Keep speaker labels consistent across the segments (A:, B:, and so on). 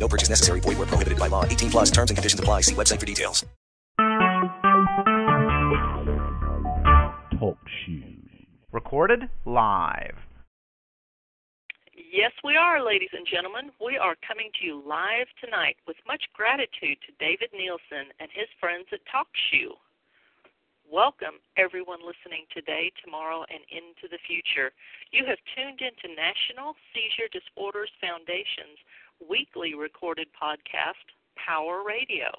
A: No purchase necessary. Void where prohibited by law. 18 plus terms and conditions apply. See website for details.
B: Talk shoes. Recorded live.
C: Yes, we are, ladies and gentlemen. We are coming to you live tonight with much gratitude to David Nielsen and his friends at TalkShoe. Welcome, everyone listening today, tomorrow, and into the future. You have tuned into National Seizure Disorders Foundation's weekly recorded podcast, Power Radio.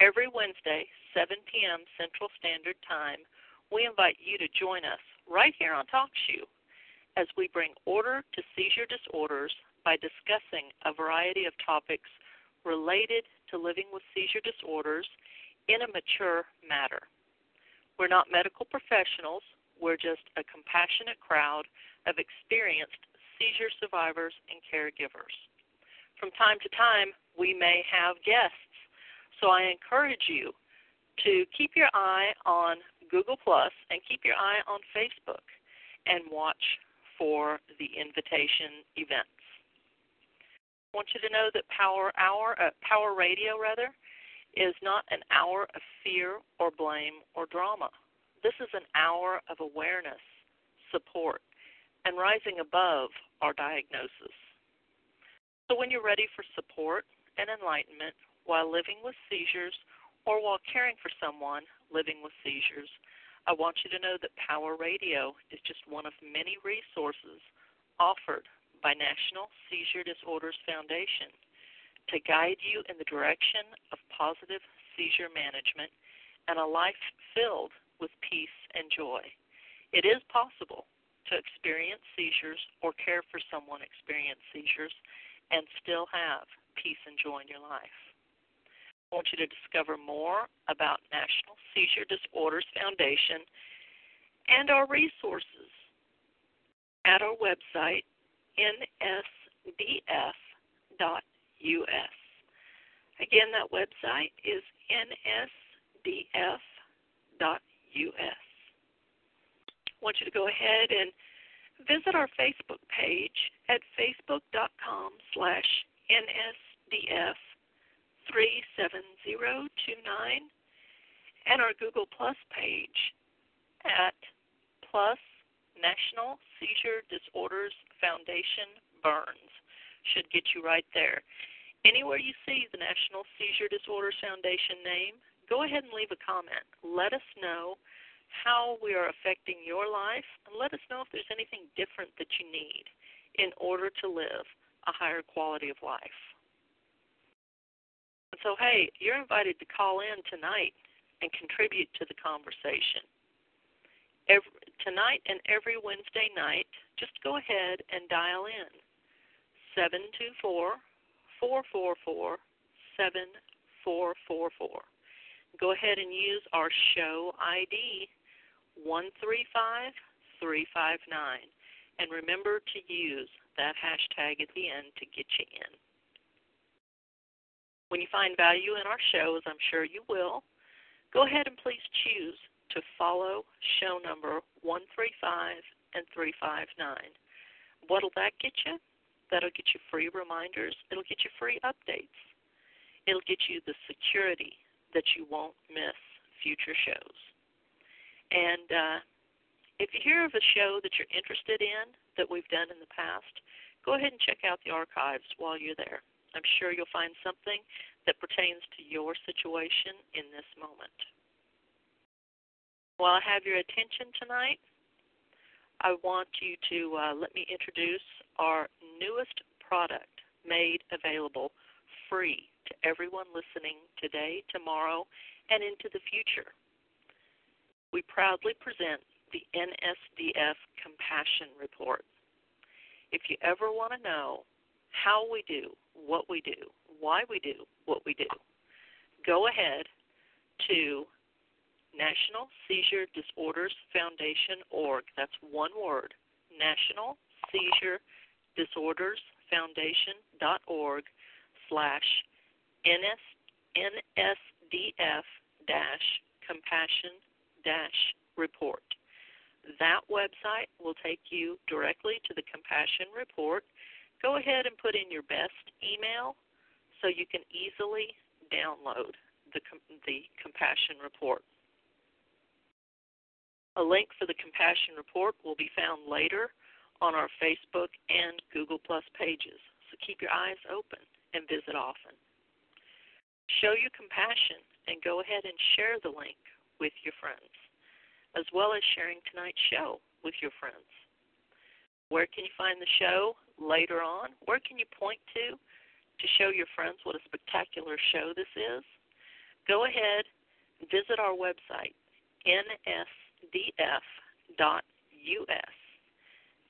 C: Every Wednesday, 7 p.m. Central Standard Time, we invite you to join us right here on TalkShoe as we bring order to seizure disorders by discussing a variety of topics related to living with seizure disorders in a mature manner. We're not medical professionals, we're just a compassionate crowd of experienced seizure survivors and caregivers. From time to time, we may have guests, so I encourage you to keep your eye on Google Plus and keep your eye on Facebook and watch for the invitation events. I want you to know that Power Hour, uh, Power Radio rather, is not an hour of fear or blame or drama. This is an hour of awareness, support, and rising above our diagnosis. So when you're ready for support and enlightenment while living with seizures or while caring for someone living with seizures, I want you to know that Power Radio is just one of many resources offered by National Seizure Disorders Foundation to guide you in the direction of positive seizure management and a life filled with peace and joy. It is possible to experience seizures or care for someone experiencing seizures and still have peace and joy in your life. I want you to discover more about National Seizure Disorders Foundation and our resources at our website, nsdf.us. Again, that website is nsdf.us. I want you to go ahead and visit our Facebook page at facebook.com slash nsdf 37029 and our Google Plus page at plus National Seizure Disorders Foundation Burns should get you right there. Anywhere you see the National Seizure Disorders Foundation name, go ahead and leave a comment. Let us know how we are affecting your life and let us know if there's anything different that you need in order to live a higher quality of life. And so, hey, you're invited to call in tonight and contribute to the conversation. Every, tonight and every Wednesday night, just go ahead and dial in 724 444 7444. Go ahead and use our show ID 135359. And remember to use that hashtag at the end to get you in. When you find value in our shows, I'm sure you will, go ahead and please choose to follow show number 135 and 359. What'll that get you? That'll get you free reminders. It'll get you free updates. It'll get you the security that you won't miss future shows. And uh, if you hear of a show that you're interested in that we've done in the past, go ahead and check out the archives while you're there. I'm sure you'll find something that pertains to your situation in this moment. While I have your attention tonight, I want you to uh, let me introduce our newest product made available free to everyone listening today, tomorrow, and into the future. We proudly present the NSDF Compassion Report. If you ever want to know how we do what we do, why we do what we do, go ahead to National Seizure Disorders Foundation org. That's one word. National Seizure Disorders Foundation dot org slash NS, NSDF compassion report. That website will take you directly to the compassion report. Go ahead and put in your best email so you can easily download the, the compassion report. A link for the Compassion Report will be found later on our Facebook and Google Plus pages, so keep your eyes open and visit often. Show your compassion and go ahead and share the link with your friends, as well as sharing tonight's show with your friends. Where can you find the show later on? Where can you point to to show your friends what a spectacular show this is? Go ahead visit our website, nsdf.us.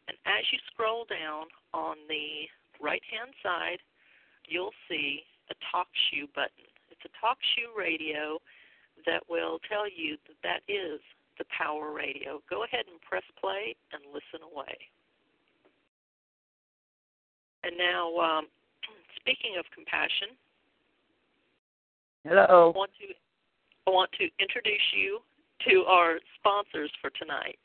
C: And as you scroll down on the right hand side, you'll see a talk shoe button. It's a talk shoe radio that will tell you that that is the power radio. Go ahead and press play and listen away. And now, um, speaking of compassion,
D: hello.
C: I want to I want to introduce you to our sponsors for tonight.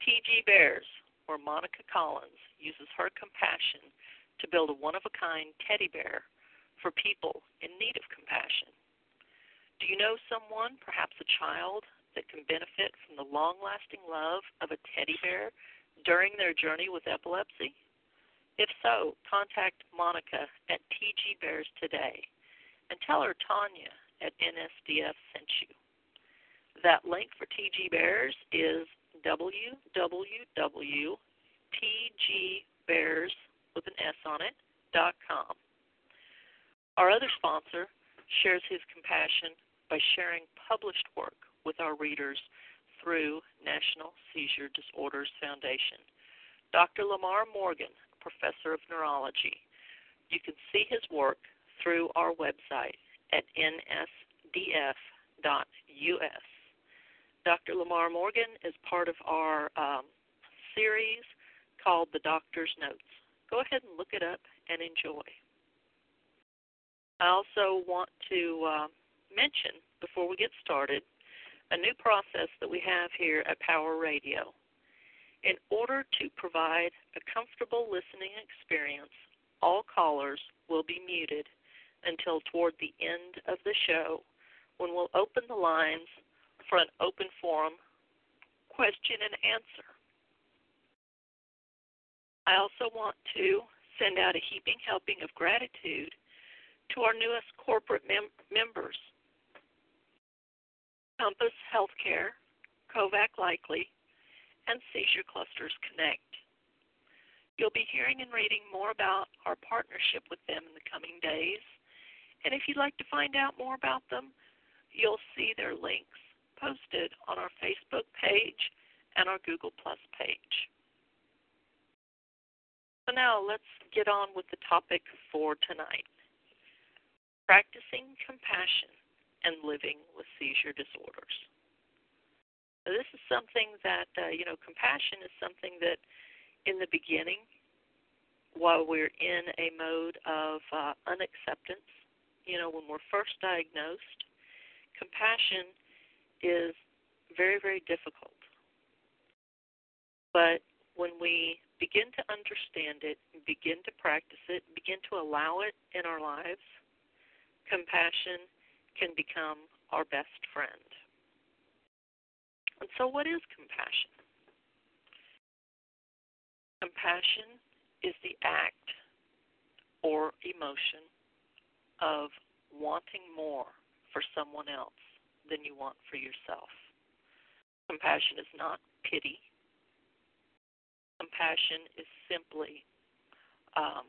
C: TG Bears, where Monica Collins uses her compassion to build a one of a kind teddy bear for people in need of compassion. Do you know someone, perhaps a child, that can benefit from the long lasting love of a teddy bear during their journey with epilepsy? If so, contact Monica at TG Bears today and tell her Tanya at NSDF sent you. That link for TG Bears is www.tgbears with an S on it dot com. Our other sponsor shares his compassion by sharing published work with our readers through National Seizure Disorders Foundation. Dr. Lamar Morgan, professor of neurology. You can see his work through our website at nsdf.us. Dr. Lamar Morgan is part of our um, series called The Doctor's Notes. Go ahead and look it up and enjoy. I also want to uh, mention, before we get started, a new process that we have here at Power Radio. In order to provide a comfortable listening experience, all callers will be muted until toward the end of the show when we'll open the lines for an open forum question and answer. I also want to send out a heaping helping of gratitude to our newest corporate mem- members Compass Healthcare, Kovac Likely, and Seizure Clusters Connect. You'll be hearing and reading more about our partnership with them in the coming days. And if you'd like to find out more about them, you'll see their links posted on our Facebook page and our Google Plus page. So now let's get on with the topic for tonight practicing compassion and living with seizure disorders. Now, this is something that, uh, you know, compassion is something that in the beginning, while we're in a mode of uh, unacceptance, you know, when we're first diagnosed, compassion is very, very difficult. But when we begin to understand it, begin to practice it, begin to allow it in our lives, compassion can become our best friend. And so, what is compassion? Compassion is the act or emotion of wanting more for someone else than you want for yourself. Compassion is not pity. Compassion is simply um,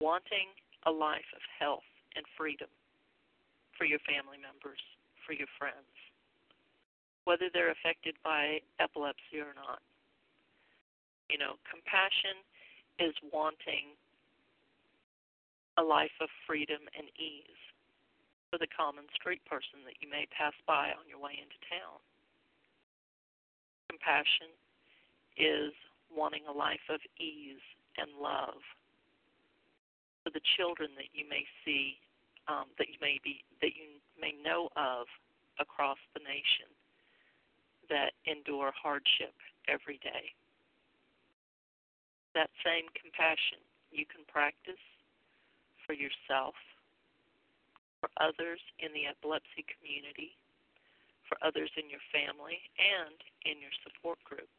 C: wanting a life of health and freedom for your family members, for your friends, whether they're affected by epilepsy or not. You know, compassion is wanting a life of freedom and ease for the common street person that you may pass by on your way into town. Compassion is wanting a life of ease and love for the children that you may see, um, that you may be, that you may know of across the nation that endure hardship every day. That same compassion you can practice for yourself, for others in the epilepsy community, for others in your family, and in your support group.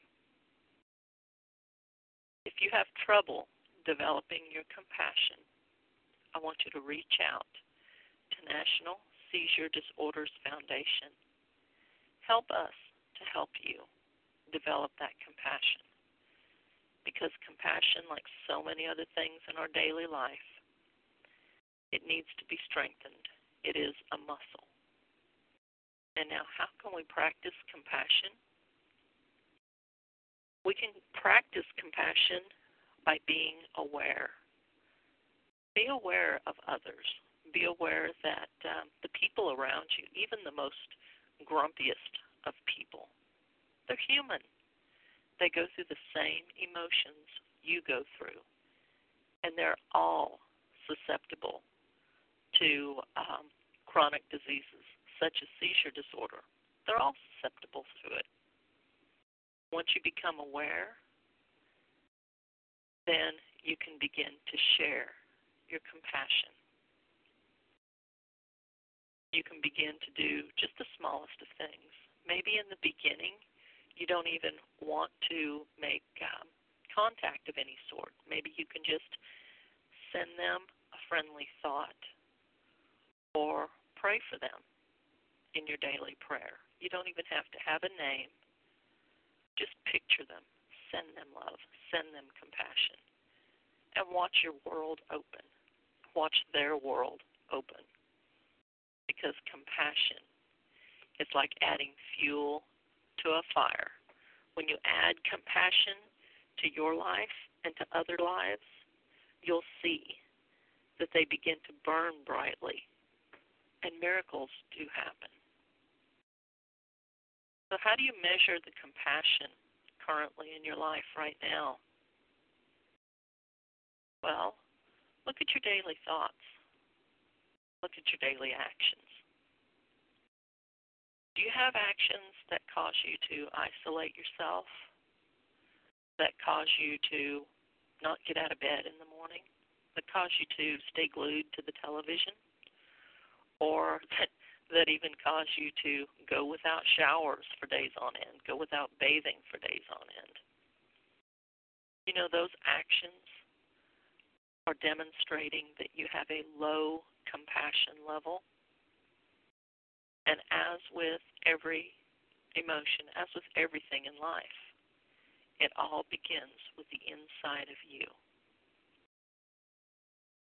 C: If you have trouble developing your compassion, I want you to reach out to National Seizure Disorders Foundation. Help us to help you develop that compassion. Because compassion, like so many other things in our daily life, it needs to be strengthened. It is a muscle. And now, how can we practice compassion? We can practice compassion by being aware. Be aware of others. Be aware that um, the people around you, even the most grumpiest of people, they're human. They go through the same emotions you go through, and they're all susceptible to um, chronic diseases such as seizure disorder. They're all susceptible to it. Once you become aware, then you can begin to share your compassion. You can begin to do just the smallest of things. Maybe in the beginning, you don't even want to make um, contact of any sort. Maybe you can just send them a friendly thought or pray for them in your daily prayer. You don't even have to have a name. Just picture them. Send them love. Send them compassion. And watch your world open. Watch their world open. Because compassion is like adding fuel to a fire. When you add compassion to your life and to other lives, you'll see that they begin to burn brightly and miracles do happen. So, how do you measure the compassion currently in your life right now? Well, look at your daily thoughts, look at your daily actions. Do you have actions that cause you to isolate yourself, that cause you to not get out of bed in the morning, that cause you to stay glued to the television, or that that even cause you to go without showers for days on end, go without bathing for days on end. You know, those actions are demonstrating that you have a low compassion level. And as with every emotion, as with everything in life, it all begins with the inside of you.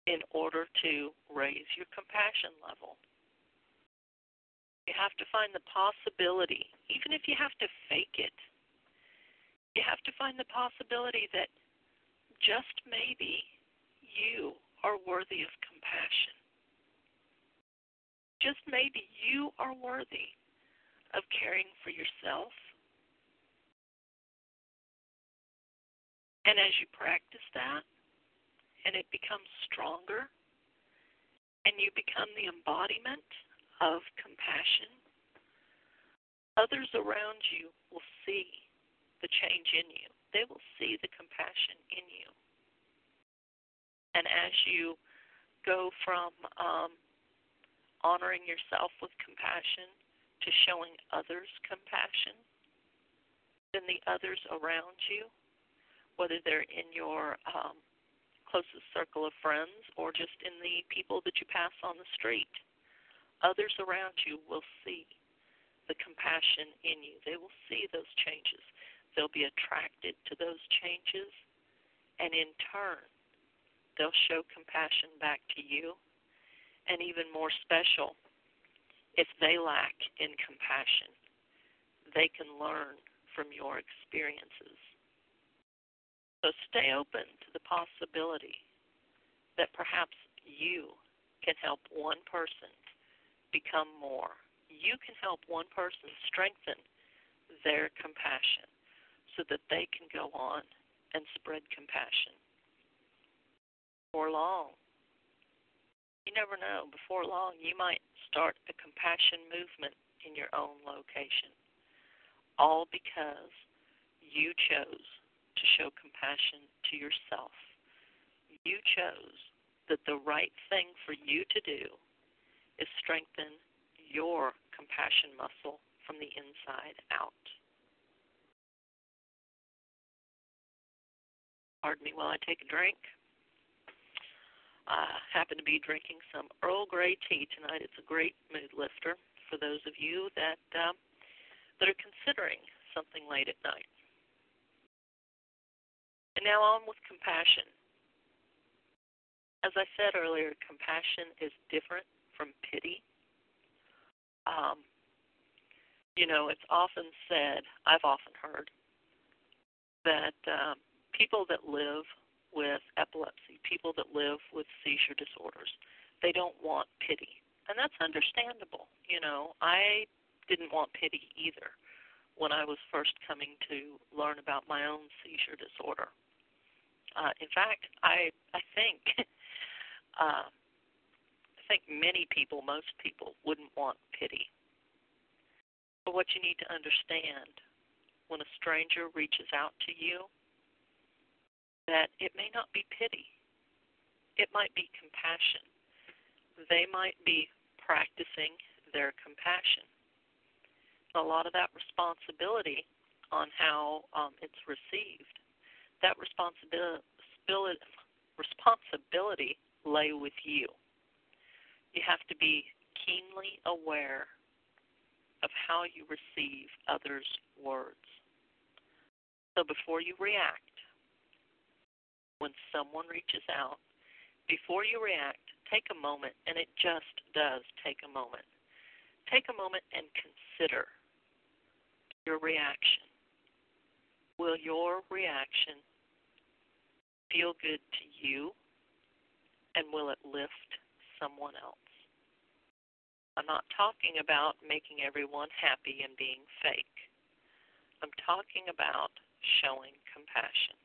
C: In order to raise your compassion level, you have to find the possibility, even if you have to fake it, you have to find the possibility that just maybe you are worthy of compassion. Just maybe you are worthy of caring for yourself. And as you practice that, and it becomes stronger, and you become the embodiment of compassion, others around you will see the change in you. They will see the compassion in you. And as you go from um, honoring yourself with compassion to showing others compassion, then the others around you, whether they're in your um, closest circle of friends or just in the people that you pass on the street, others around you will see the compassion in you. They will see those changes. They'll be attracted to those changes, and in turn, they'll show compassion back to you. And even more special, if they lack in compassion, they can learn from your experiences. So stay open to the possibility that perhaps you can help one person become more. You can help one person strengthen their compassion so that they can go on and spread compassion. Before long, you never know, before long, you might start a compassion movement in your own location, all because you chose to show compassion to yourself. You chose that the right thing for you to do is strengthen your compassion muscle from the inside out. Pardon me while I take a drink. I happen to be drinking some Earl Grey tea tonight. It's a great mood lifter for those of you that uh, that are considering something late at night. And now on with compassion. As I said earlier, compassion is different from pity. Um, you know, it's often said, I've often heard, that um, people that live with epilepsy, people that live with seizure disorders, they don't want pity. And that's understandable. You know, I didn't want pity either when I was first coming to learn about my own seizure disorder. Uh, in fact, I I think uh, I think many people, most people, wouldn't want pity. But what you need to understand when a stranger reaches out to you, that it may not be pity, it might be compassion. They might be practicing their compassion. A lot of that responsibility on how um, it's received, that responsibility, responsibility lay with you. You have to be keenly aware of how you receive others' words. So before you react, when someone reaches out, before you react, take a moment, and it just does take a moment. Take a moment and consider your reaction. Will your reaction feel good to you and will it lift someone else? I'm not talking about making everyone happy and being fake. I'm talking about showing compassion.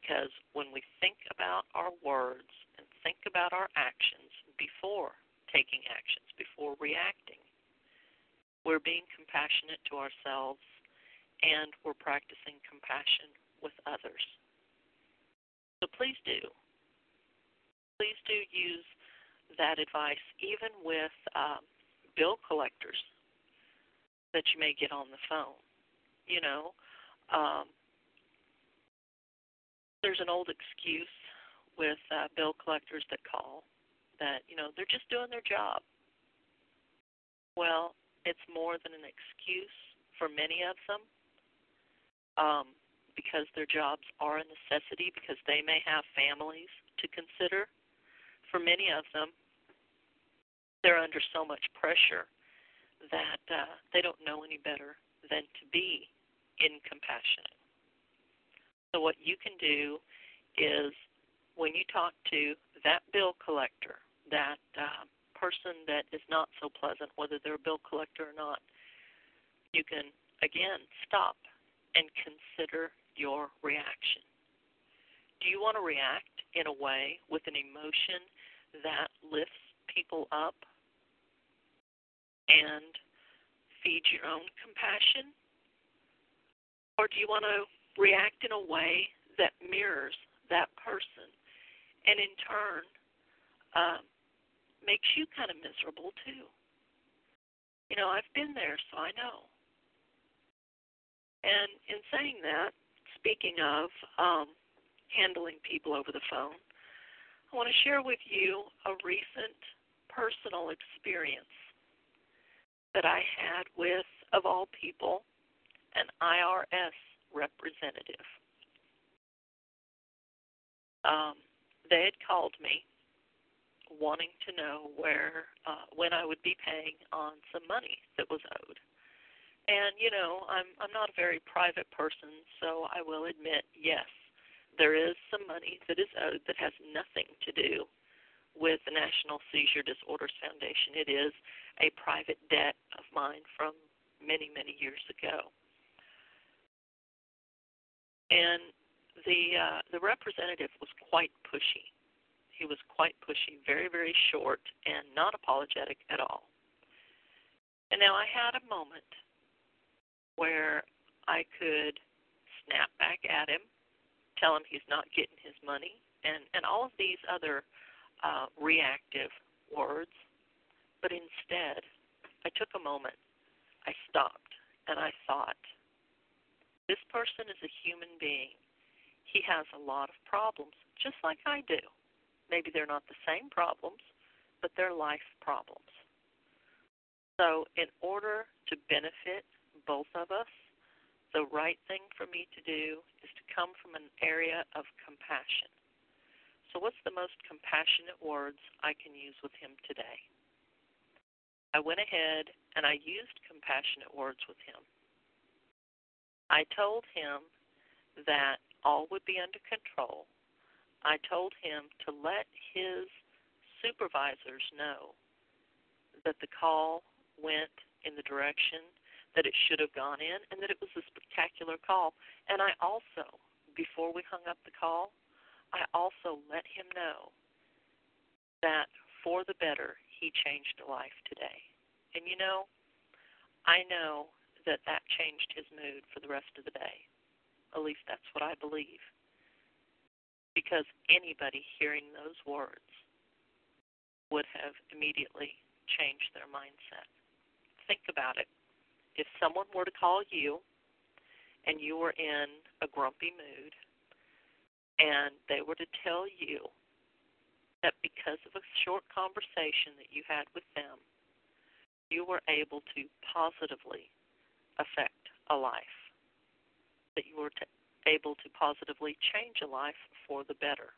C: Because when we think about our words and think about our actions before taking actions, before reacting, we're being compassionate to ourselves and we're practicing compassion with others. So please do please do use that advice, even with um, bill collectors that you may get on the phone. You know, um, there's an old excuse with uh, bill collectors that call that you know they're just doing their job. Well, it's more than an excuse for many of them. Um, because their jobs are a necessity, because they may have families to consider, for many of them, they're under so much pressure that uh, they don't know any better than to be incompassionate. So, what you can do is when you talk to that bill collector, that uh, person that is not so pleasant, whether they're a bill collector or not, you can again stop and consider your reaction. Do you want to react in a way with an emotion that lifts people up and feeds your own compassion? Or do you want to react in a way that mirrors that person and in turn um, makes you kind of miserable too? You know, I've been there, so I know. And in saying that, speaking of um, handling people over the phone, I want to share with you a recent personal experience that I had with, of all people, an IRS representative. Um, they had called me wanting to know where uh, when I would be paying on some money that was owed. And you know, I'm I'm not a very private person, so I will admit, yes, there is some money that is owed that has nothing to do with the National Seizure Disorders Foundation. It is a private debt of mine from many, many years ago. And the uh, the representative was quite pushy. He was quite pushy, very, very short, and not apologetic at all. And now I had a moment where I could snap back at him, tell him he's not getting his money, and and all of these other uh, reactive words. But instead, I took a moment, I stopped, and I thought, this person is a human being. He has a lot of problems, just like I do. Maybe they're not the same problems, but they're life problems. So, in order to benefit both of us, the right thing for me to do is to come from an area of compassion. So, what's the most compassionate words I can use with him today? I went ahead and I used compassionate words with him. I told him that all would be under control. I told him to let his supervisors know that the call went in the direction that it should have gone in and that it was a spectacular call. And I also, before we hung up the call, I also let him know that for the better, he changed a life today. And you know, I know that that changed his mood for the rest of the day. At least that's what I believe. Because anybody hearing those words would have immediately changed their mindset. Think about it. If someone were to call you and you were in a grumpy mood and they were to tell you that because of a short conversation that you had with them, you were able to positively affect a life, that you were to, able to positively change a life for the better.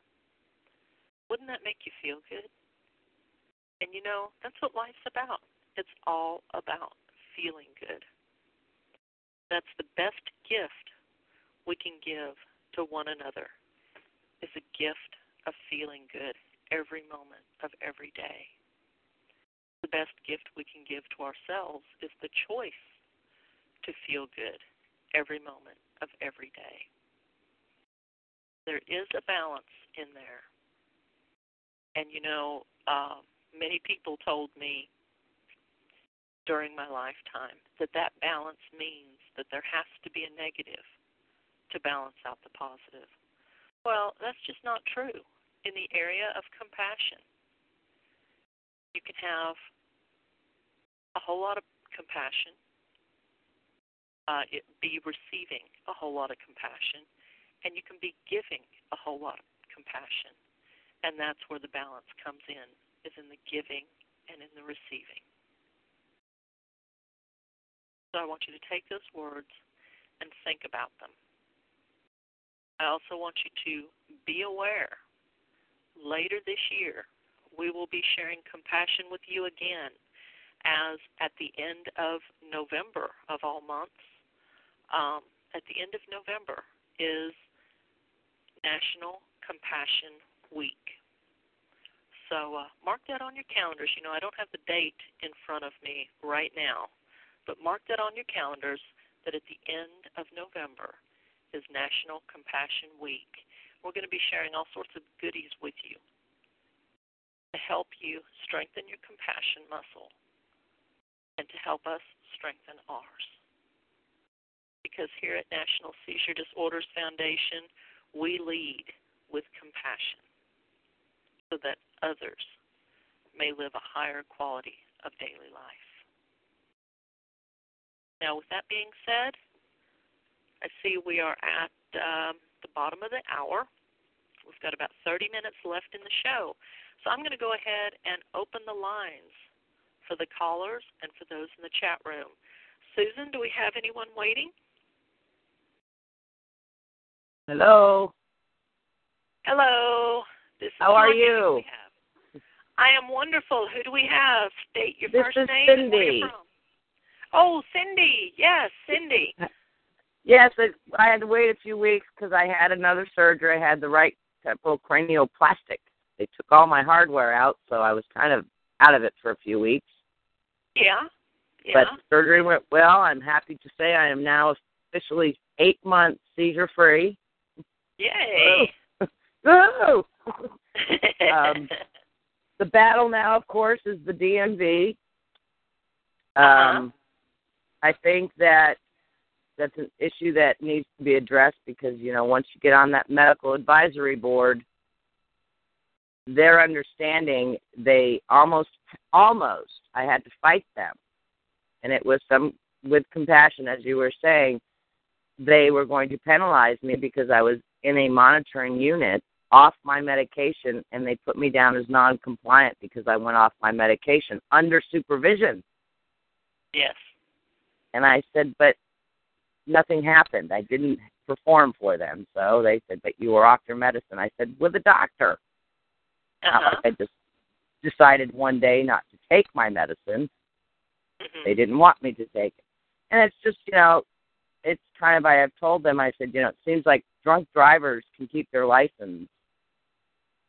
C: Wouldn't that make you feel good? And you know, that's what life's about. It's all about feeling good. That's the best gift we can give to one another is a gift of feeling good every moment of every day. The best gift we can give to ourselves is the choice to feel good every moment of every day. There is a balance in there. And you know, uh, many people told me during my lifetime that that balance means that there has to be a negative to balance out the positive. Well, that's just not true. In the area of compassion, you can have a whole lot of compassion, uh, be receiving a whole lot of compassion, and you can be giving a whole lot of compassion. And that's where the balance comes in, is in the giving and in the receiving. So I want you to take those words and think about them. I also want you to be aware later this year we will be sharing compassion with you again as at the end of November of all months. Um, at the end of November is National Compassion Week. So uh, mark that on your calendars. You know, I don't have the date in front of me right now, but mark that on your calendars that at the end of November is National Compassion Week. We're going to be sharing all sorts of goodies with you to help you strengthen your compassion muscle and to help us strengthen ours. Because here at National Seizure Disorders Foundation, we lead with compassion so that others may live a higher quality of daily life. Now, with that being said, I see we are at um, the bottom of the hour. We've got about 30 minutes left in the show. So I'm going to go ahead and open the lines for the callers and for those in the chat room. Susan, do we have anyone waiting?
D: Hello.
C: Hello. This is
D: How are you?
C: Who do we have? I am wonderful. Who do we have? State your
D: This
C: first
D: is
C: name where
D: Cindy.
C: you're from. Oh, Cindy. Yes, Cindy.
D: Yes, it, I had to wait a few weeks because I had another surgery. I had the right temporal cranioplasty they took all my hardware out, so I was kind of out of it for a few weeks.
C: Yeah. Yeah.
D: But the surgery went well. I'm happy to say I am now officially eight months seizure free.
C: Yay.
D: Woo! Um, the battle now, of course, is the DMV. Um,
C: Uh-huh.
D: I think that that's an issue that needs to be addressed because you know once you get on that medical advisory board, their understanding they almost almost I had to fight them, and it was some with compassion as you were saying. They were going to penalize me because I was in a monitoring unit off my medication and they put me down as non compliant because I went off my medication under supervision.
C: yes.
D: And I said, But nothing happened. I didn't perform for them. So they said, But you were off your medicine. I said, With a doctor.
C: Uh-huh.
D: like I just decided one day not to take my medicine.
C: Mhm.
D: They didn't want me to take it. And it's just, you know, it's kind of I have told them, I said, you know, it seems like drunk drivers can keep their license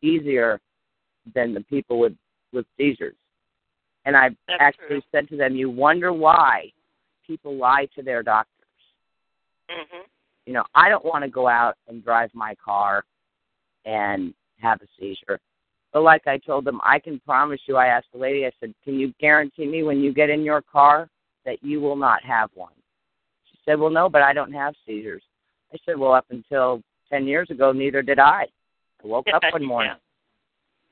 D: easier than the people with with seizures. And I've
C: That's
D: actually
C: true.
D: said to them, you wonder why people lie to their doctors.
C: Mhm.
D: You know, I don't want to go out and drive my car and have a seizure. But like I told them, I can promise you, I asked the lady, I said, Can you guarantee me when you get in your car that you will not have one? She said, Well, no, but I don't have seizures. I said, Well, up until 10 years ago, neither did I. I woke up one morning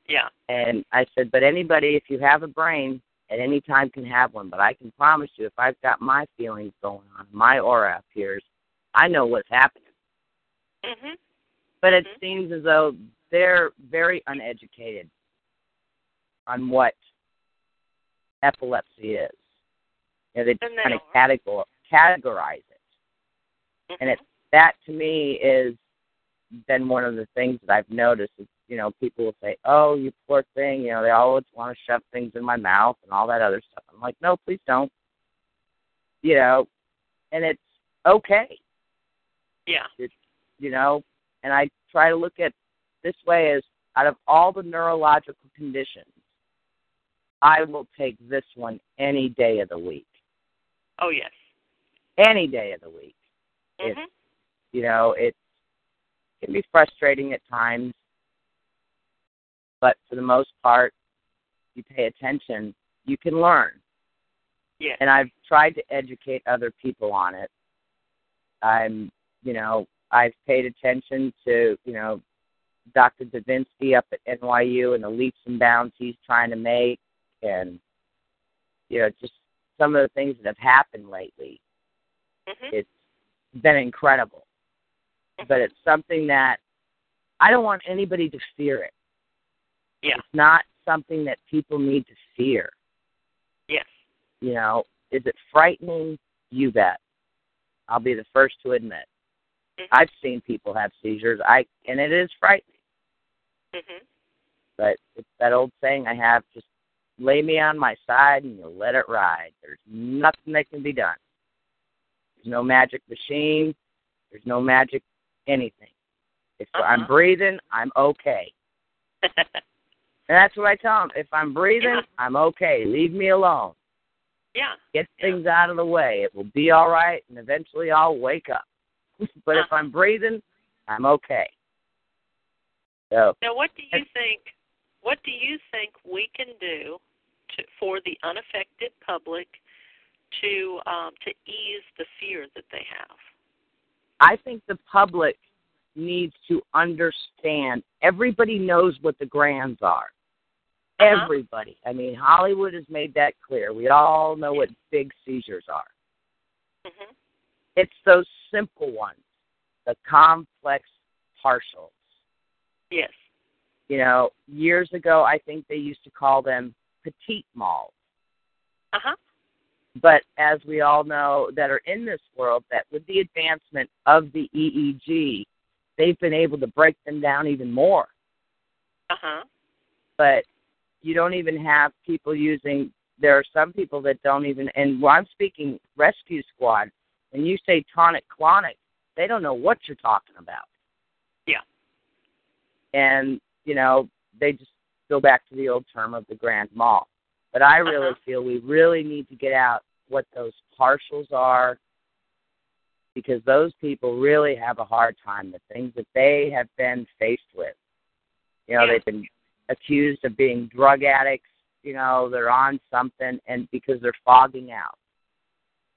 C: Yeah.
D: and I said, But anybody, if you have a brain, at any time can have one. But I can promise you, if I've got my feelings going on, my aura appears, I know what's happening.
C: Yeah. Mhm.
D: But it
C: Mhm.
D: seems as though they're very uneducated on what epilepsy is. You know, they just kind of categor- categorize it. And
C: Mhm.
D: That to me is been one of the things that I've noticed is, you know, people will say, Oh, you poor thing, you know, they always want to shove things in my mouth and all that other stuff. I'm like, No, please don't. You know, and it's okay
C: Yeah.
D: you know, and I try to look at this way as out of all the neurological conditions, I will take this one any day of the week.
C: Oh yes.
D: Any day of the week. It's-
C: Mhm.
D: You know, it can be frustrating at times, but for the most part, you pay attention, you can learn.
C: Yes.
D: and I've tried to educate other people on it. I'm, you know, I've paid attention to, you know, Dr. Devinsky up at NYU and the leaps and bounds he's trying to make, and you know, just some of the things that have happened lately.
C: Mhm.
D: It's been incredible, but it's something that I don't want anybody to fear it.
C: Yeah.
D: It's not something that people need to fear.
C: Yes.
D: You know, is it frightening? You bet. I'll be the first to admit.
C: Mhm.
D: I've seen people have seizures. I and it is frightening.
C: Mhm.
D: But it's that old saying I have: just lay me on my side and you'll let it ride. There's nothing that can be done. There's no magic machine. There's no magic anything. If I'm
C: Uh-huh.
D: breathing, I'm okay. And that's what I tell them. If I'm breathing,
C: Yeah.
D: I'm okay. Leave me alone.
C: yeah.
D: get
C: Yeah.
D: things out of the way. It will be all right, and eventually I'll wake up. but if
C: Uh-huh.
D: I'm breathing, I'm okay. So
C: Now, what do you think? What do you think we can do to, for the unaffected public to um, to ease the fear that they have?
D: I think the public needs to understand. Everybody knows what the grands are.
C: Uh-huh.
D: Everybody. I mean, Hollywood has made that clear. We all know what big seizures are.
C: Mhm.
D: It's those simple ones, the complex partials.
C: Yes.
D: You know, years ago, I think they used to call them petit mals.
C: Uh huh.
D: But as we all know that are in this world, that with the advancement of the EEG, they've been able to break them down even more.
C: Uh huh.
D: But you don't even have people using. There are some people that don't even. And when I'm speaking rescue squad, when you say tonic clonic, they don't know what you're talking about.
C: Yeah.
D: And you know, they just go back to the old term of the grand mal. But I really
C: Uh-huh.
D: feel we really need to get out what those partials are because those people really have a hard time. The things that they have been faced with. You know,
C: Yeah.
D: they've been accused of being drug addicts, you know, they're on something and because they're fogging out,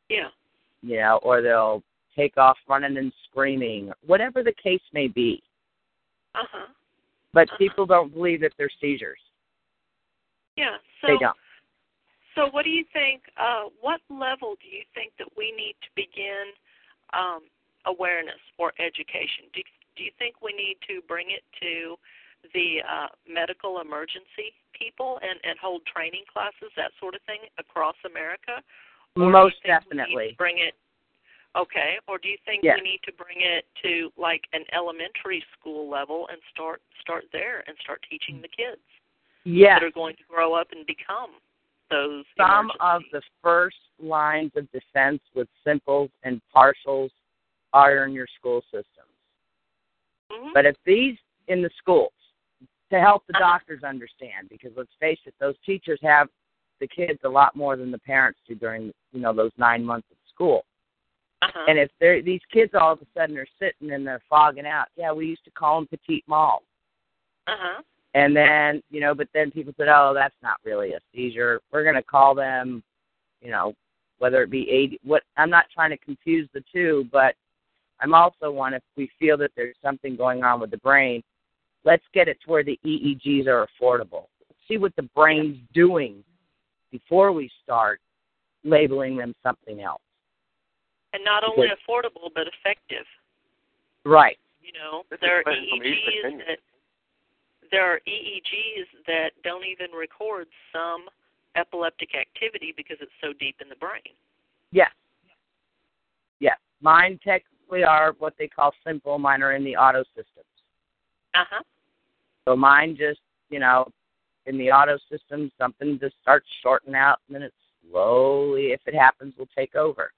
C: Yeah.
D: you know, or they'll take off running and screaming, whatever the case may be.
C: Uh huh.
D: But
C: Uh-huh.
D: people don't believe that they're seizures.
C: Yeah. So
D: they don't.
C: So, what do you think? Uh, what level do you think that we need to begin um, awareness or education? Do Do you think we need to bring it to the uh, medical emergency people and and hold training classes, that sort of thing, across America? Or
D: Most
C: do you think we need
D: definitely.
C: bring it. Okay. Or do you think
D: Yes.
C: we need to bring it to like an elementary school level and start start there and start teaching the kids
D: Yes.
C: that are going to grow up and become those
D: Some of the first lines of defense with simples and partials are in your school systems.
C: Mhm.
D: But if these in the schools, to help the
C: Uh-huh.
D: doctors understand, because let's face it, those teachers have the kids a lot more than the parents do during you know those nine months of school.
C: uh-huh.
D: And if they're these kids all of a sudden are sitting and they're fogging out, yeah, we used to call them petit mals.
C: uh-huh.
D: And then, you know, but then people said, oh, that's not really a seizure. We're going to call them, you know, whether it be AD. What I'm not trying to confuse the two, but I'm also one if we feel that there's something going on with the brain, let's get it to where the EEGs are affordable. See what the brain's doing before we start labeling them something else.
C: And not only affordable but effective.
D: Right.
C: You know,
E: This is
C: there are
E: Clinton from East
C: EEGs that there are EEGs that don't even record some epileptic activity because it's so deep in the brain.
D: Yes. Yes. Mine technically are what they call simple. Mine are in the auto systems.
C: Uh huh.
D: So mine just, you know, in the auto system, something just starts shorting out, and then it slowly, if it happens, will take over.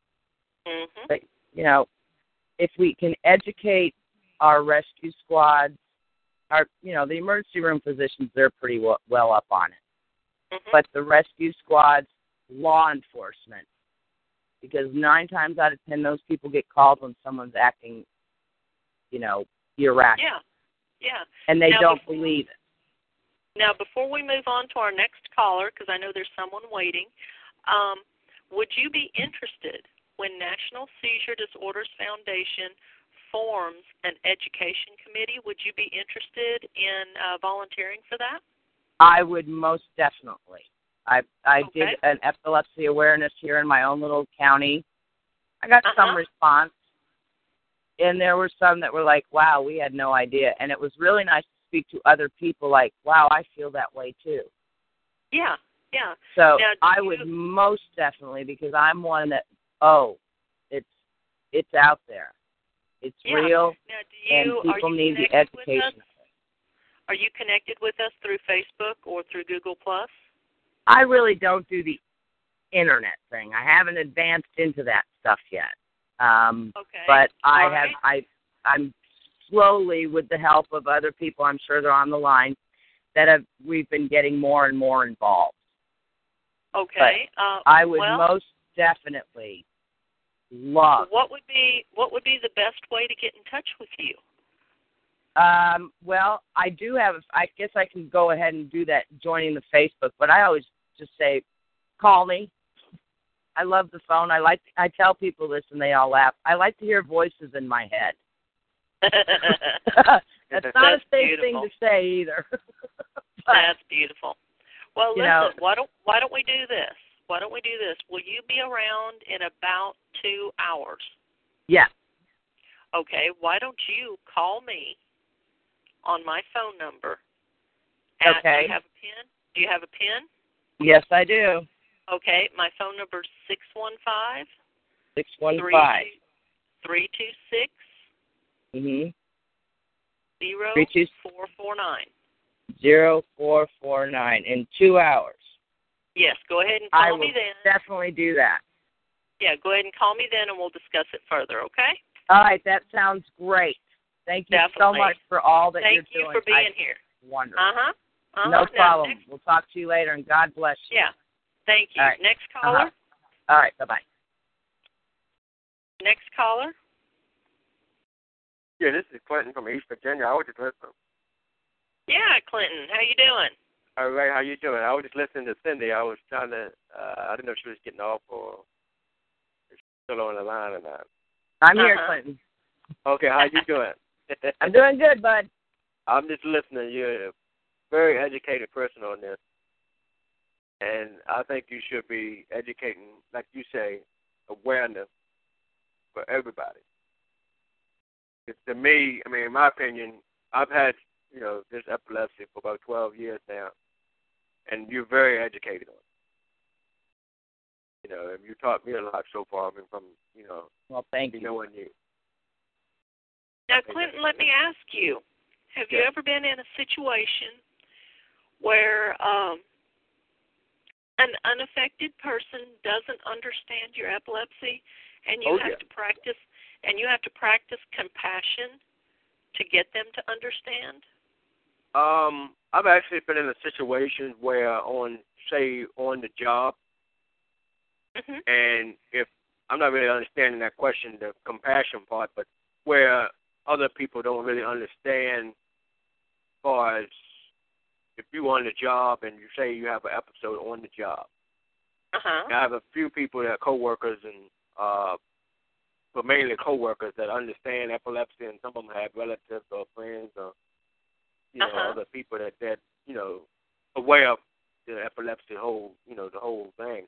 C: Mm-hmm.
D: But you know, if we can educate our rescue squads, our, you know, the emergency room physicians, they're pretty well, well up on it.
C: Mhm.
D: But the rescue squads, law enforcement, because nine times out of ten, those people get called when someone's acting, you know, irrational,
C: yeah. Yeah.
D: and they
C: Now,
D: don't
C: before-
D: believe it.
C: Now, before we move on to our next caller, because I know there's someone waiting, um, would you be interested when National Seizure Disorders Foundation forms an education committee? Would you be interested in uh, volunteering for that?
D: I would most definitely. I I
C: Okay.
D: did an epilepsy awareness here in my own little county. I got some
C: Uh-huh.
D: response, and there were some that were like, "Wow, we had no idea," and it was really nice to speak to other people. Like, "Wow, I feel that way too."
C: Yeah, yeah.
D: So
C: Now,
D: I
C: you-
D: would most definitely because I'm one that oh, it's it's out there, it's
C: Yeah.
D: real,
C: Now, do
D: and
C: you are
D: people
C: you
D: need the education.
C: Are you connected with us through Facebook or through Google Plus?
D: I really don't do the internet thing. I haven't advanced into that stuff yet. Um,
C: Okay.
D: but I
C: All
D: have
C: right.
D: I I'm slowly with the help of other people I'm sure they're on the line that have we've been getting more and more involved.
C: Okay. uh,
D: I would
C: well,
D: most definitely love
C: What would be what would be the best way to get in touch with you?
D: um well I do have I guess I can go ahead and do that joining the Facebook, but I always just say call me. I love the phone. I like I tell people this and they all laugh. I like to hear voices in my head. That's not
C: That's
D: a safe thing to say either. but,
C: That's beautiful. Well, listen.
D: know-
C: why don't why don't we do this? Why don't we do this? Will you be around in about two hours?
D: yeah.
C: Okay. Why don't you call me on my phone number? At, Do
D: Okay.
C: you have a pen? Do you have a pen?
D: Yes, I do.
C: Okay. My phone number is six one five
D: Six one
C: three
D: five.
C: three two six
D: Mhm.
C: zero
D: Three two
C: four four nine.
D: zero four four nine in two hours.
C: Yes. Go ahead and call
D: I will
C: me then.
D: definitely do that.
C: Yeah. Go ahead and call me then, and we'll discuss it further. Okay.
D: All right, that sounds great. Thank you so much for all that
C: Thank
D: you're doing.
C: Thank you for being
D: I,
C: here.
D: Wonderful.
C: Uh huh. Uh-huh.
D: No problem.
C: next-
D: We'll talk to you later, and God bless you.
C: yeah. Thank you.
D: All right.
C: Next caller.
D: Uh-huh. All right. Bye bye.
C: Next caller.
E: Yeah, this is Clinton from East Virginia. I was just listening.
C: Yeah, Clinton. How you doing?
E: All right, how you doing? I was just listening to Cindy. I was trying to. Uh, I didn't know if she was getting off or if she's still on the line or not.
D: I'm here,
C: Uh-huh.
D: Clinton.
E: Okay, how you doing?
D: I'm doing good, bud.
E: I'm just listening. You're a very educated person on this, and I think you should be educating, like you say, awareness for everybody. It's, to me, I mean, in my opinion, I've had you know this epilepsy for about 12 years now, and you're very educated on it. You know, and you taught me a lot so far. I mean, from you know,
D: Well, thank
E: you
D: you.
E: knowing you.
C: Now, Clinton, let me ask you: Have you ever been in a situation where um, an unaffected person doesn't understand your epilepsy, and you
E: Oh,
C: have
E: yeah.
C: to practice, and you have to practice compassion to get them to understand?
E: Um, I've actually been in a situation where, on say, on the job,
C: hmm
E: and if I'm not really understanding that question, the compassion part, but where other people don't really understand, as far as if you on the job and you say you have an episode on the job.
C: Uh huh.
E: I have a few people that are coworkers and uh but mainly coworkers that understand epilepsy and some of them have relatives or friends or you know,
C: Uh-huh.
E: other people that that, you know, aware of the epilepsy whole you know, the whole thing.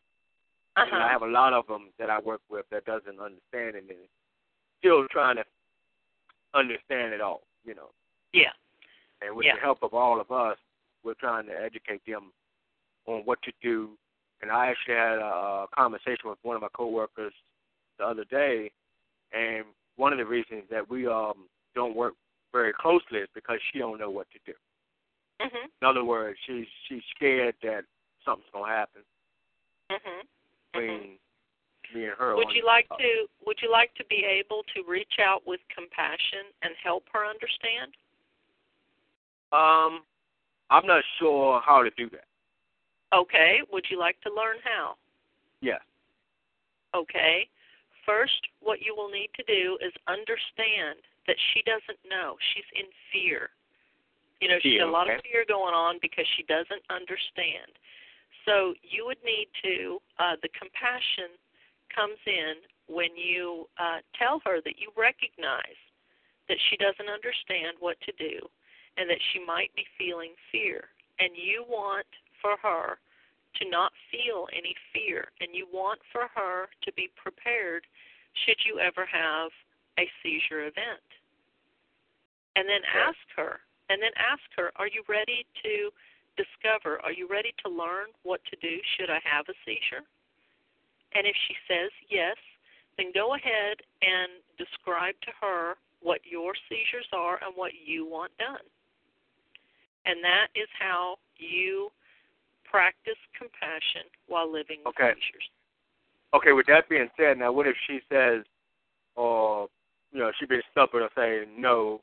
C: Uh
E: And I have a lot of them that I work with that doesn't understand it and still trying to understand it all, you know.
C: Yeah.
E: And with
C: Yeah.
E: the help of all of us, we're trying to educate them on what to do. And I actually had a, a conversation with one of my coworkers the other day, and one of the reasons that we um don't work very closely is because she don't know what to do.
C: Mhm.
E: In other words, she's she's scared that something's gonna happen
C: Mhm. Mhm.
E: between me and her.
C: Would you like to would you like to be able to reach out with compassion and help her understand?
E: Um, I'm not sure how to do that.
C: Okay, would you like to learn how?
E: Yes.
C: Okay. First, what you will need to do is understand that she doesn't know. She's in fear. You know, she's got a lot of fear going on because she doesn't understand. So you would need to, uh, the compassion comes in when you uh, tell her that you recognize that she doesn't understand what to do and that she might be feeling fear. And you want for her to not feel any fear, and you want for her to be prepared should you ever have a seizure event. And then ask her, and then ask her, are you ready to discover, are you ready to learn what to do should I have a seizure? And if she says yes, then go ahead and describe to her what your seizures are and what you want done. And that is how you practice compassion while living with
E: Okay. Okay, with that being said, now what if she says, or you know, she be stubborn or say no,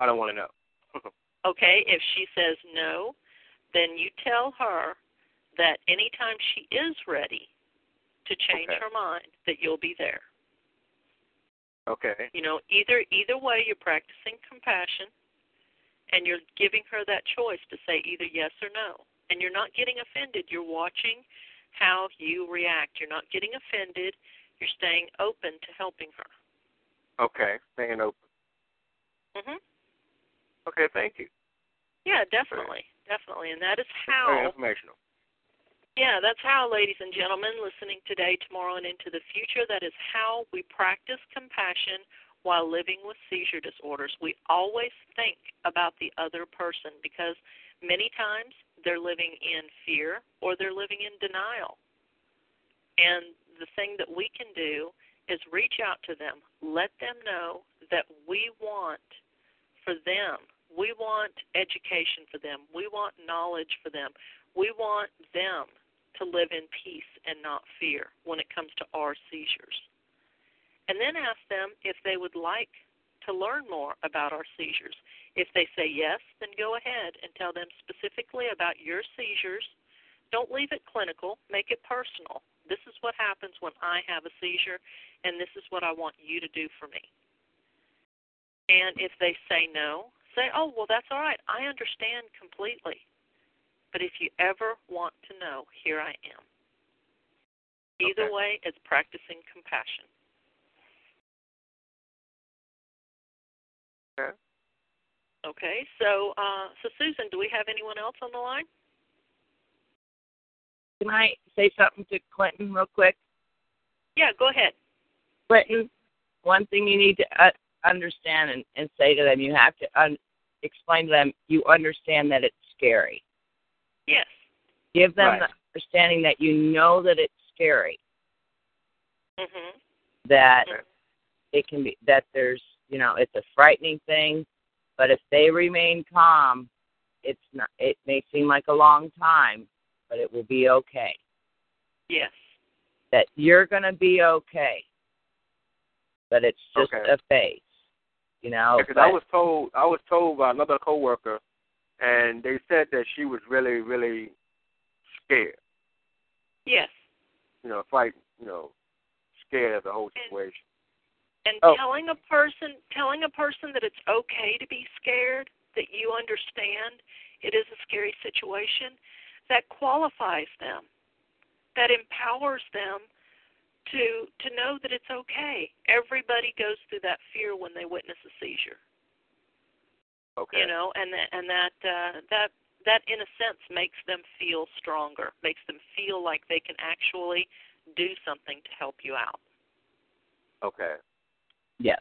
E: I don't want to know.
C: Okay, if she says no, then you tell her that anytime she is ready to change
E: Okay.
C: her mind, that you'll be there.
E: Okay.
C: You know, either either way you're practicing compassion and you're giving her that choice to say either yes or no. And you're not getting offended. You're watching how you react. You're not getting offended. You're staying open to helping her.
E: Okay. Staying open.
C: Mhm.
E: Okay, thank you.
C: Yeah, definitely. Definitely. And that is
E: Very
C: how
E: informational.
C: Yeah, that's how, ladies and gentlemen, listening today, tomorrow, and into the future, that is how we practice compassion while living with seizure disorders. We always think about the other person because many times they're living in fear or they're living in denial. And the thing that we can do is reach out to them, let them know that we want for them, we want education for them, we want knowledge for them, we want them to live in peace and not fear when it comes to our seizures. And then ask them if they would like to learn more about our seizures. If they say yes, then go ahead and tell them specifically about your seizures. Don't leave it clinical, make it personal. This is what happens when I have a seizure, and this is what I want you to do for me. And if they say no, say, oh, well, that's all right. I understand completely. But if you ever want to know, here I am. Either
E: Okay.
C: way, it's practicing compassion.
E: Okay.
C: Okay, so uh, so Susan, do we have anyone else on the line?
D: Can I say something to Clinton real quick?
C: Yeah, go ahead.
D: Clinton, one thing you need to uh, understand and, and say to them, you have to un- explain to them you understand that it's scary.
C: Yes.
D: Give them
E: Right.
D: the understanding that you know that it's scary,
C: Mhm.
D: that
C: Mhm.
D: it can be that there's you know it's a frightening thing, but if they remain calm, it's not. It may seem like a long time, but it will be okay.
C: Yes.
D: That you're going to be okay, but it's just
E: Okay.
D: a phase. You know,
E: Because I was told I was told by another coworker, and they said that she was really really scared.
C: Yes.
E: You know, frightened. You know, scared of the whole situation.
C: And
D: Oh.
C: telling a person telling a person that it's okay to be scared, that you understand it is a scary situation, that qualifies them. That empowers them to to know that it's okay. Everybody goes through that fear when they witness a seizure.
E: Okay.
C: You know, and that and that uh that that in a sense makes them feel stronger, makes them feel like they can actually do something to help you out.
E: Okay.
D: Yeah.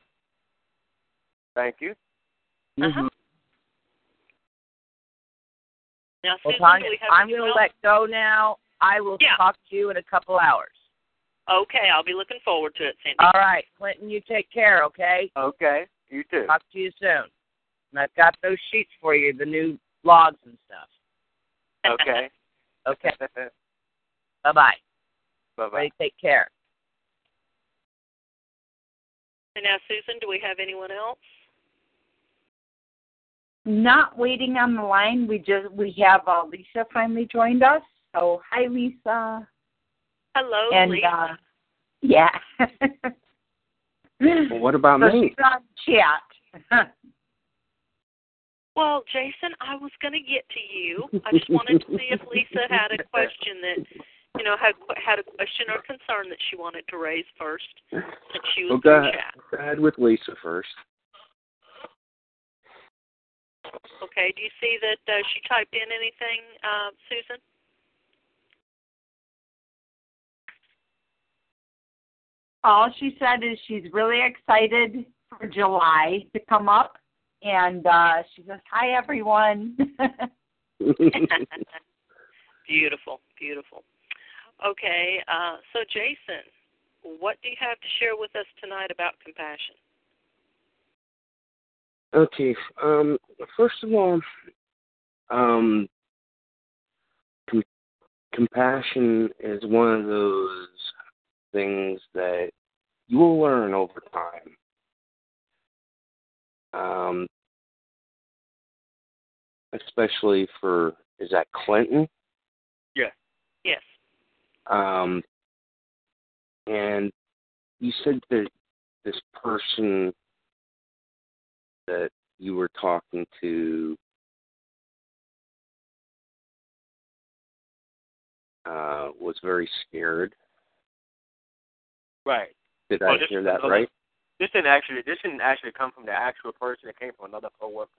E: Thank you.
C: Uh-huh.
D: Mhm.
C: Now,
D: Well, Tanya,
C: we
D: I'm going to let go now. I will
C: Yeah.
D: talk to you in a couple hours.
C: Okay, I'll be looking forward to it, Cindy.
D: All right, Clinton, you take care, okay?
E: Okay. You too.
D: Talk to you soon. And I've got those sheets for you, the new logs and stuff.
E: Okay.
D: Okay,
E: bye
D: bye bye.
E: bye.
D: Take care.
C: And now, Susan, do we have anyone else?
F: Not waiting on the line. We just we have uh, Lisa finally joined us. So hi, Lisa.
C: Hello,
F: and
C: Lisa.
F: uh, yeah.
G: Well, what about
F: so
G: me?
F: she's on chat.
C: Well, Jason, I was going to get to you. I just wanted to see if Lisa had a question that, you know, had had a question or concern that she wanted to raise first, since she
G: Well,
C: was
G: go
C: in
G: ahead,
C: chat.
G: go ahead with Lisa first.
C: Okay. Do you see that uh, she typed in anything, uh, Susan?
F: All she said is she's really excited for July to come up, and uh, she says hi everyone.
C: beautiful, beautiful. Okay, uh, so Jason, what do you have to share with us tonight about compassion?
G: okay. Um. First of all, um, com- compassion is one of those things that you will learn over time. Um, especially for is that Clinton? Um, and you said that this person that you were talking to uh, was very scared.
E: Right.
G: Did
E: Oh,
G: I
E: this
G: hear that right?
E: This didn't actually this didn't actually come from the actual person. It came from another coworker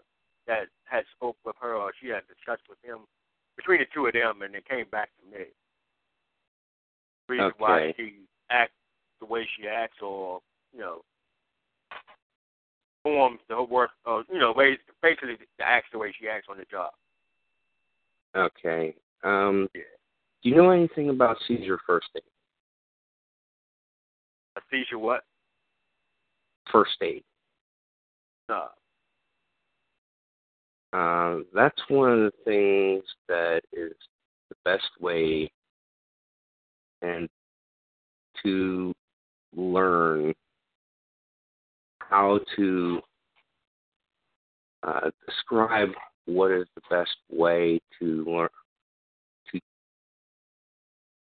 E: that had spoke with her or she had discussed with him between the two of them, and it came back to me. Reason why she acts the way she acts, or you know, forms the whole work, or you know, ways basically acts the way she acts on the job.
G: Okay. Um,
E: Yeah.
G: do you know anything about seizure first aid?
E: A seizure, what?
G: First aid.
E: No.
G: Uh, that's one of the things that is the best way and to learn how to uh, describe what is the best way to learn. To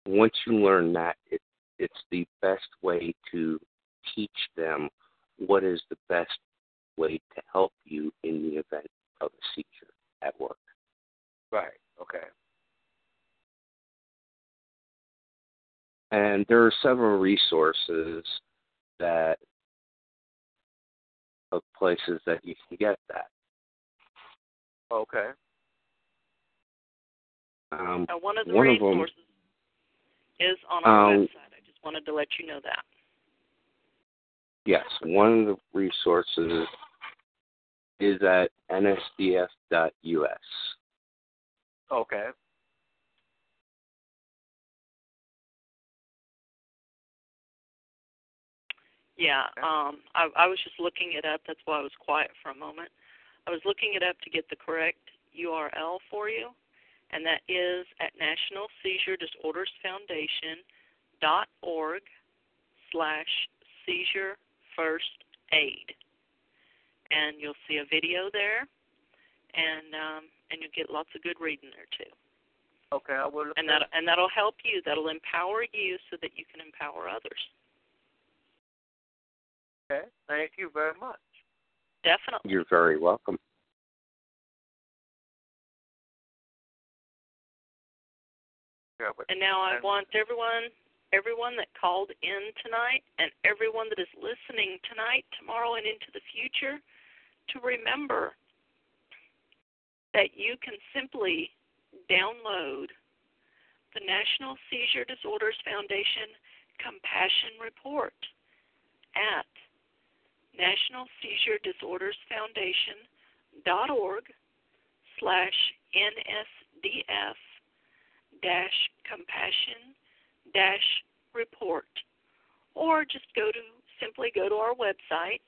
G: once you learn that, it, it's the best way to teach them what is the best way to help you in the event of a seizure at work.
E: Right. Okay.
G: And there are several resources that of places that you can get that.
E: Okay.
G: Um,
C: Now, one of the
G: one of them-
C: resources is on our
G: Um,
C: website. I just wanted to let you know that.
G: yes, one of the resources is at nsdf.us.
E: Okay.
C: Yeah, um, I, I was just looking it up. That's why I was quiet for a moment. I was looking it up to get the correct URL for you, and that is at National Seizure Disorders Foundation dot org slash seizure first aid, and you'll see a video there, and um, and you'll get lots of good reading there too.
E: Okay, I will. look
C: And that and that'll help you. That'll empower you so that you can empower others.
E: Okay. Thank you very much.
C: Definitely.
G: You're very welcome.
C: And now I want everyone everyone that called in tonight and everyone that is listening tonight, tomorrow and into the future to remember that you can simply download the National Seizure Disorders Foundation Compassion Report at National Seizure Disorders Foundation dot org slash NSDF dash compassion dash report. Or just go to simply go to our website.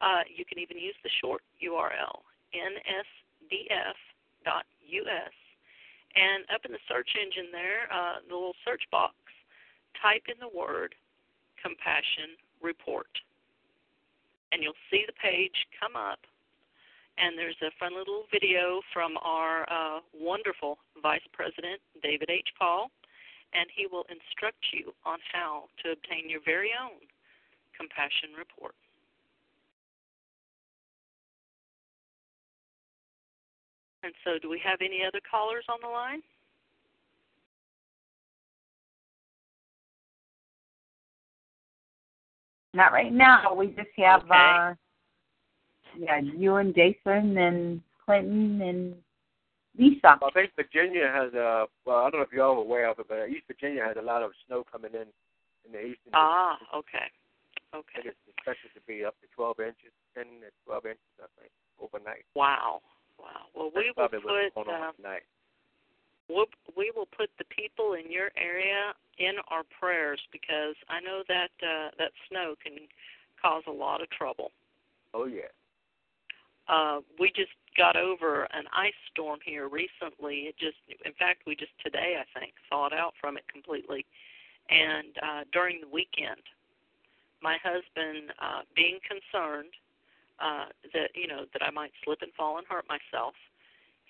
C: Uh, you can even use the short URL, nsdf.us. And up in the search engine there, uh, the little search box, type in the word compassion report. And you'll see the page come up and there's a fun little video from our uh, wonderful Vice President, David H. Paul, and he will instruct you on how to obtain your very own compassion report. And so, do we have any other callers on the line?
F: Not right now. We just have
C: Okay.
F: uh yeah, you and Jason and Clinton and Lisa.
E: I think Virginia has a. Well, I don't know if y'all are aware of it, but East Virginia has a lot of snow coming in in the eastern.
C: Ah, okay.
E: I
C: Okay.
E: think it's expected to be up to 12 inches, 10 to 12 inches, I think, overnight.
C: Wow. Wow. Well, we
E: That's
C: will put
E: going on tonight.
C: We'll, we will put the people in your area in our prayers because I know that uh, that snow can cause a lot of trouble.
E: Oh yeah.
C: Uh, we just got over an ice storm here recently. It just, in fact, we just today I think thawed out from it completely. And uh, during the weekend, my husband, uh, being concerned uh, that you know that I might slip and fall and hurt myself,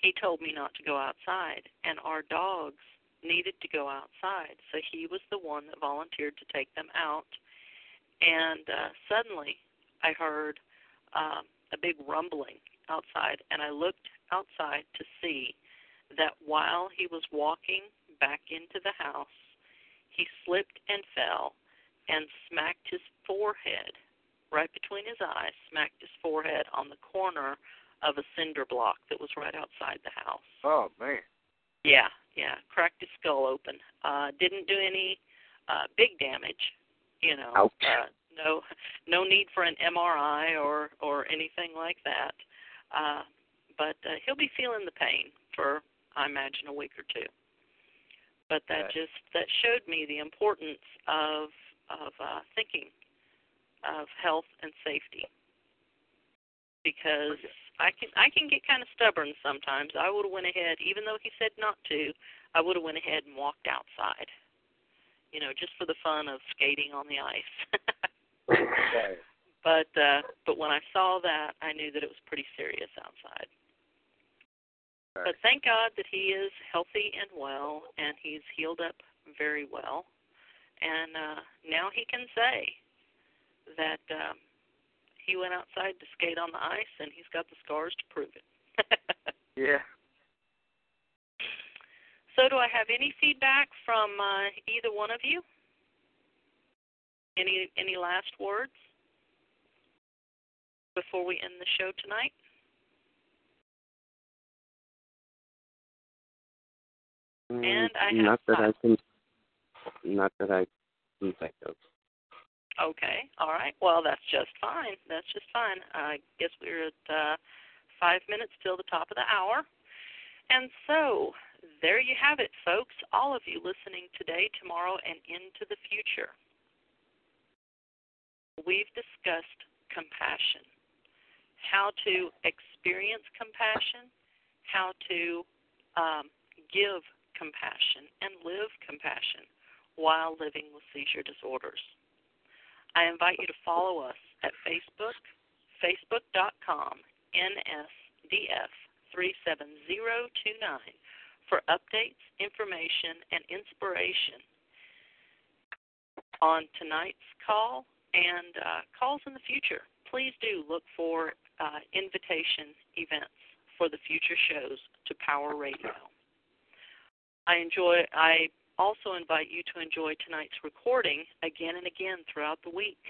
C: he told me not to go outside. And our dogs needed to go outside, so he was the one that volunteered to take them out. And uh, suddenly, I heard. Um, a big rumbling outside, and I looked outside to see that while he was walking back into the house, he slipped and fell and smacked his forehead right between his eyes, smacked his forehead on the corner of a cinder block that was right outside the house.
E: Oh man.
C: Yeah, yeah, cracked his skull open. Uh didn't do any uh big damage, you know.
G: Ouch.
C: Uh no no need for an MRI or or anything like that. Uh but uh, he'll be feeling the pain for I imagine a week or two. But that
E: Right.
C: just that showed me the importance of of uh thinking of health and safety. Because I can I can get kind of stubborn sometimes. I would have went ahead even though he said not to, I would have went ahead and walked outside. You know, just for the fun of skating on the ice.
E: Right.
C: But uh, but when I saw that, I knew that it was pretty serious outside. But thank God that he is healthy and well, and he's healed up very well, and uh, now he can say that um, he went outside to skate on the ice, and he's got the scars to prove it.
E: yeah.
C: So, do I have any feedback from uh, either one of you? Any any last words before we end the show tonight? And I have
G: not that. I can, not that I can think of.
C: Okay, all right. Well, that's just fine. That's just fine. I guess we're at uh, five minutes till the top of the hour. And so, there you have it, folks. All of you listening today, tomorrow, and into the future. We've discussed compassion, how to experience compassion, how to um, give compassion, and live compassion while living with seizure disorders. I invite you to follow us at Facebook, facebook.com, NSDF 37029 for updates, information, and inspiration on tonight's call and uh, calls in the future. Please do look for uh, invitation events for the future shows to Power Radio. I enjoy. I also invite you to enjoy tonight's recording again and again throughout the week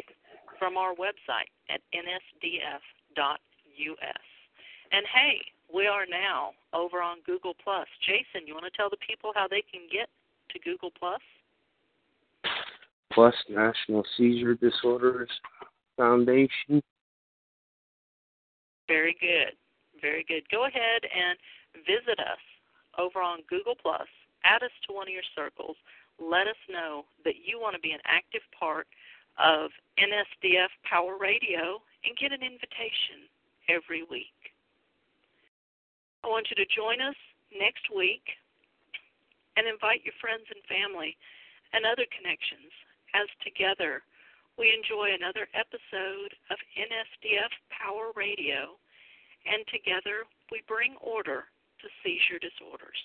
C: from our website at nsdf.us. And hey, we are now over on Google Plus. Jason, you want to tell the people how they can get to Google Plus?
G: Plus National Seizure Disorders Foundation.
C: Very good. Very good. Go ahead and visit us over on Google Plus. Add us to one of your circles. Let us know that you want to be an active part of NSDF Power Radio and get an invitation every week. I want you to join us next week and invite your friends and family and other connections as together we enjoy another episode of NSDF Power Radio and together we bring order to seizure disorders.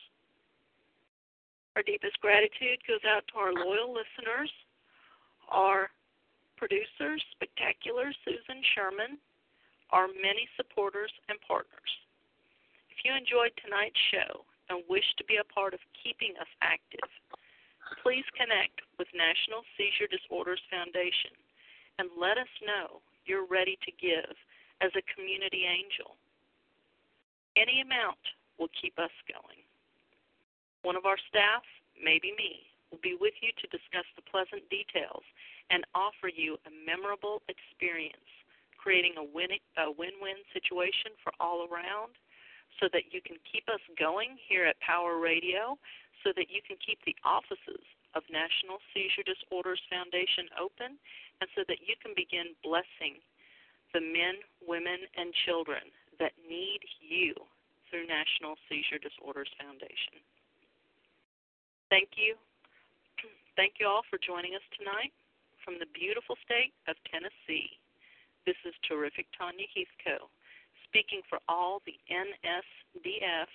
C: Our deepest gratitude goes out to our loyal listeners, our producers, Spectacular Susan Sherman, our many supporters and partners. If you enjoyed tonight's show and wish to be a part of keeping us active, please connect with National Seizure Disorders Foundation and let us know you're ready to give as a community angel. Any amount will keep us going. One of our staff, maybe me, will be with you to discuss the pleasant details and offer you a memorable experience, creating a win win-win situation for all around so that you can keep us going here at Power Radio, so that you can keep the offices of National Seizure Disorders Foundation open, and so that you can begin blessing the men, women, and children that need you through National Seizure Disorders Foundation. Thank you. Thank you all for joining us tonight from the beautiful state of Tennessee. This is terrific Tanya Heathco speaking for all the NSDF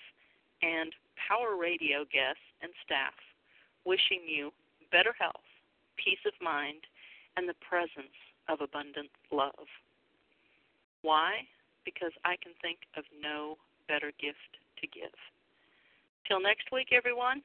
C: and Power Radio guests and staff, wishing you better health, peace of mind, and the presence of abundant love. Why? Because I can think of no better gift to give. Till next week, everyone,